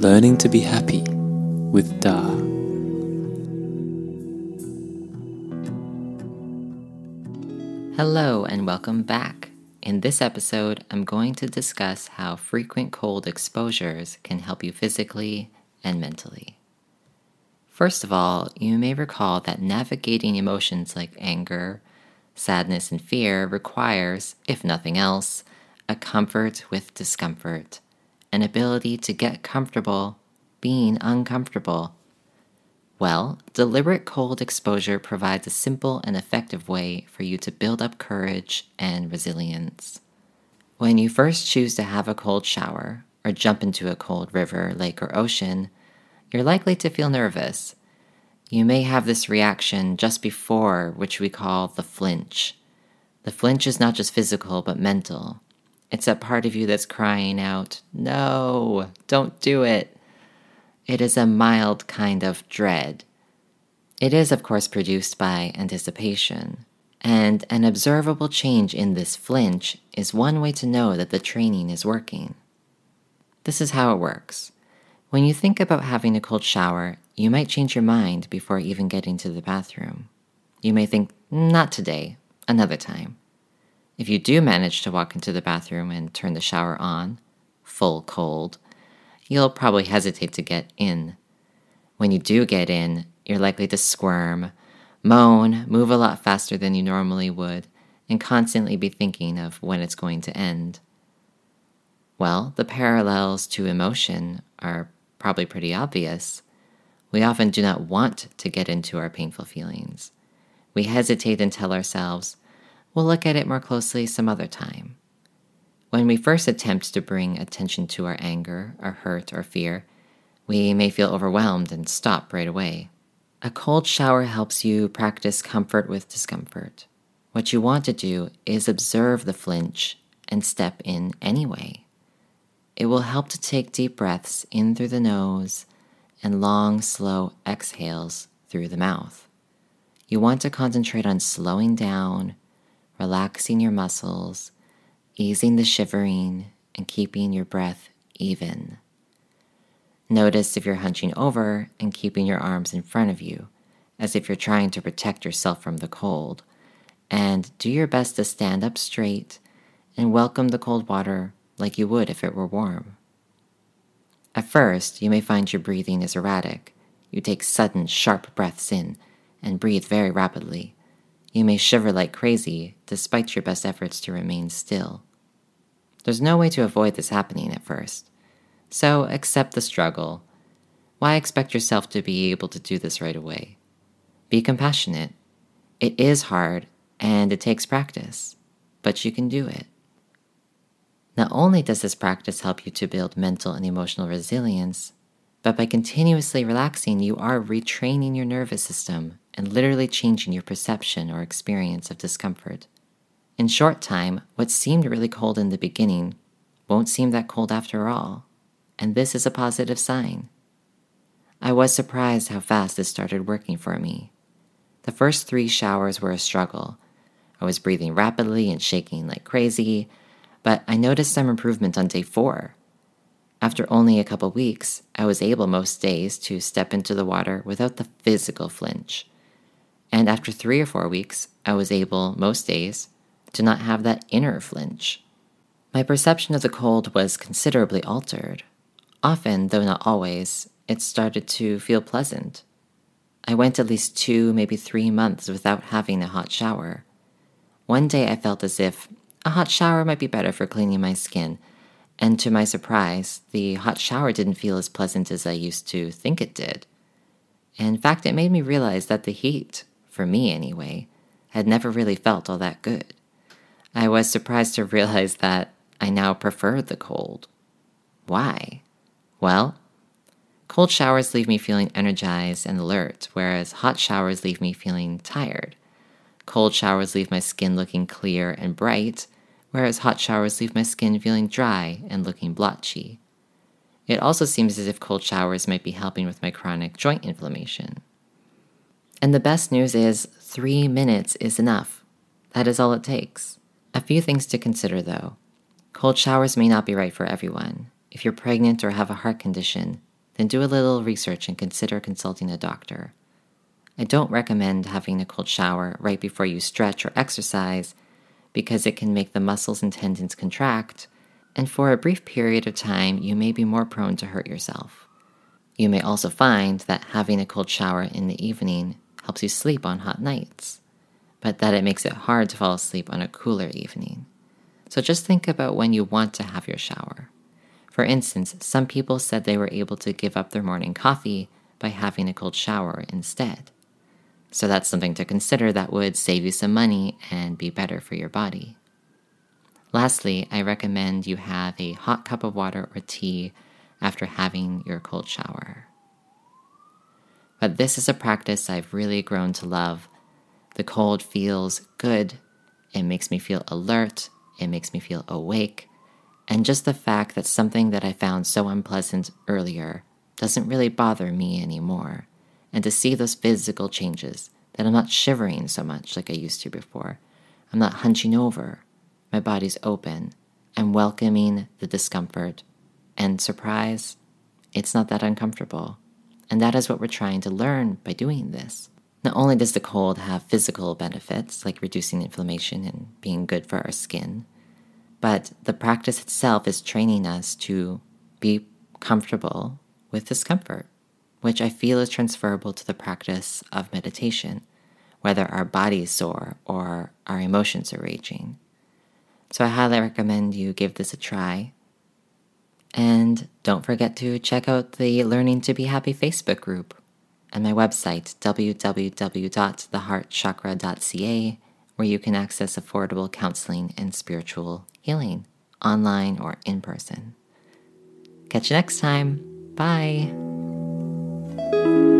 Learning to be happy with Da. Hello and welcome back. In this episode, I'm going to discuss how frequent cold exposures can help you physically and mentally. First of all, you may recall that navigating emotions like anger, sadness, and fear requires, if nothing else, a comfort with discomfort an ability to get comfortable being uncomfortable. Well, deliberate cold exposure provides a simple and effective way for you to build up courage and resilience. When you first choose to have a cold shower or jump into a cold river, lake, or ocean, you're likely to feel nervous. You may have this reaction just before, which we call the flinch. The flinch is not just physical but mental. It's that part of you that's crying out, No, don't do it. It is a mild kind of dread. It is, of course, produced by anticipation. And an observable change in this flinch is one way to know that the training is working. This is how it works. When you think about having a cold shower, you might change your mind before even getting to the bathroom. You may think, not today, another time. If you do manage to walk into the bathroom and turn the shower on, full cold, you'll probably hesitate to get in. When you do get in, you're likely to squirm, moan, move a lot faster than you normally would, and constantly be thinking of when it's going to end. Well, the parallels to emotion are probably pretty obvious. We often do not want to get into our painful feelings. We hesitate and tell ourselves, We'll look at it more closely some other time. When we first attempt to bring attention to our anger, our hurt, or fear, we may feel overwhelmed and stop right away. A cold shower helps you practice comfort with discomfort. What you want to do is observe the flinch and step in anyway. It will help to take deep breaths in through the nose and long, slow exhales through the mouth. You want to concentrate on slowing down relaxing your muscles, easing the shivering, and keeping your breath even. Notice if you're hunching over and keeping your arms in front of you, as if you're trying to protect yourself from the cold, and do your best to stand up straight and welcome the cold water like you would if it were warm. At first, you may find your breathing is erratic. You take sudden, sharp breaths in and breathe very rapidly. You may shiver like crazy despite your best efforts to remain still. There's no way to avoid this happening at first. So accept the struggle. Why expect yourself to be able to do this right away? Be compassionate. It is hard and it takes practice, but you can do it. Not only does this practice help you to build mental and emotional resilience, but by continuously relaxing, you are retraining your nervous system and literally changing your perception or experience of discomfort. In short time, what seemed really cold in the beginning won't seem that cold after all, and this is a positive sign. I was surprised how fast this started working for me. The first three showers were a struggle. I was breathing rapidly and shaking like crazy, but I noticed some improvement on day four. After only a couple weeks, I was able most days to step into the water without the physical flinch. And after three or four weeks, I was able, most days, to not have that inner flinch. My perception of the cold was considerably altered. Often, though not always, it started to feel pleasant. I went at least two, maybe three months without having a hot shower. One day I felt as if a hot shower might be better for cleaning my skin, and to my surprise, the hot shower didn't feel as pleasant as I used to think it did. In fact, it made me realize that the heat for me anyway, had never really felt all that good. I was surprised to realize that I now preferred the cold. Why? Well, cold showers leave me feeling energized and alert, whereas hot showers leave me feeling tired. Cold showers leave my skin looking clear and bright, whereas hot showers leave my skin feeling dry and looking blotchy. It also seems as if cold showers might be helping with my chronic joint inflammation. And the best news is three minutes is enough. That is all it takes. A few things to consider though. Cold showers may not be right for everyone. If you're pregnant or have a heart condition, then do a little research and consider consulting a doctor. I don't recommend having a cold shower right before you stretch or exercise because it can make the muscles and tendons contract, and for a brief period of time, you may be more prone to hurt yourself. You may also find that having a cold shower in the evening helps you sleep on hot nights, but that it makes it hard to fall asleep on a cooler evening. So just think about when you want to have your shower. For instance, some people said they were able to give up their morning coffee by having a cold shower instead. So that's something to consider that would save you some money and be better for your body. Lastly, I recommend you have a hot cup of water or tea after having your cold shower. But this is a practice I've really grown to love. The cold feels good, it makes me feel alert, it makes me feel awake, and just the fact that something that I found so unpleasant earlier doesn't really bother me anymore and to see those physical changes, that I'm not shivering so much like I used to before. I'm not hunching over. My body's open. I'm welcoming the discomfort. And surprise, it's not that uncomfortable. And that is what we're trying to learn by doing this. Not only does the cold have physical benefits, like reducing inflammation and being good for our skin, but the practice itself is training us to be comfortable with discomfort which I feel is transferable to the practice of meditation, whether our body is sore or our emotions are raging. So I highly recommend you give this a try. And don't forget to check out the Learning to Be Happy Facebook group and my website, www.theheartchakra.ca, where you can access affordable counseling and spiritual healing, online or in person. Catch you next time. Bye. Thank you.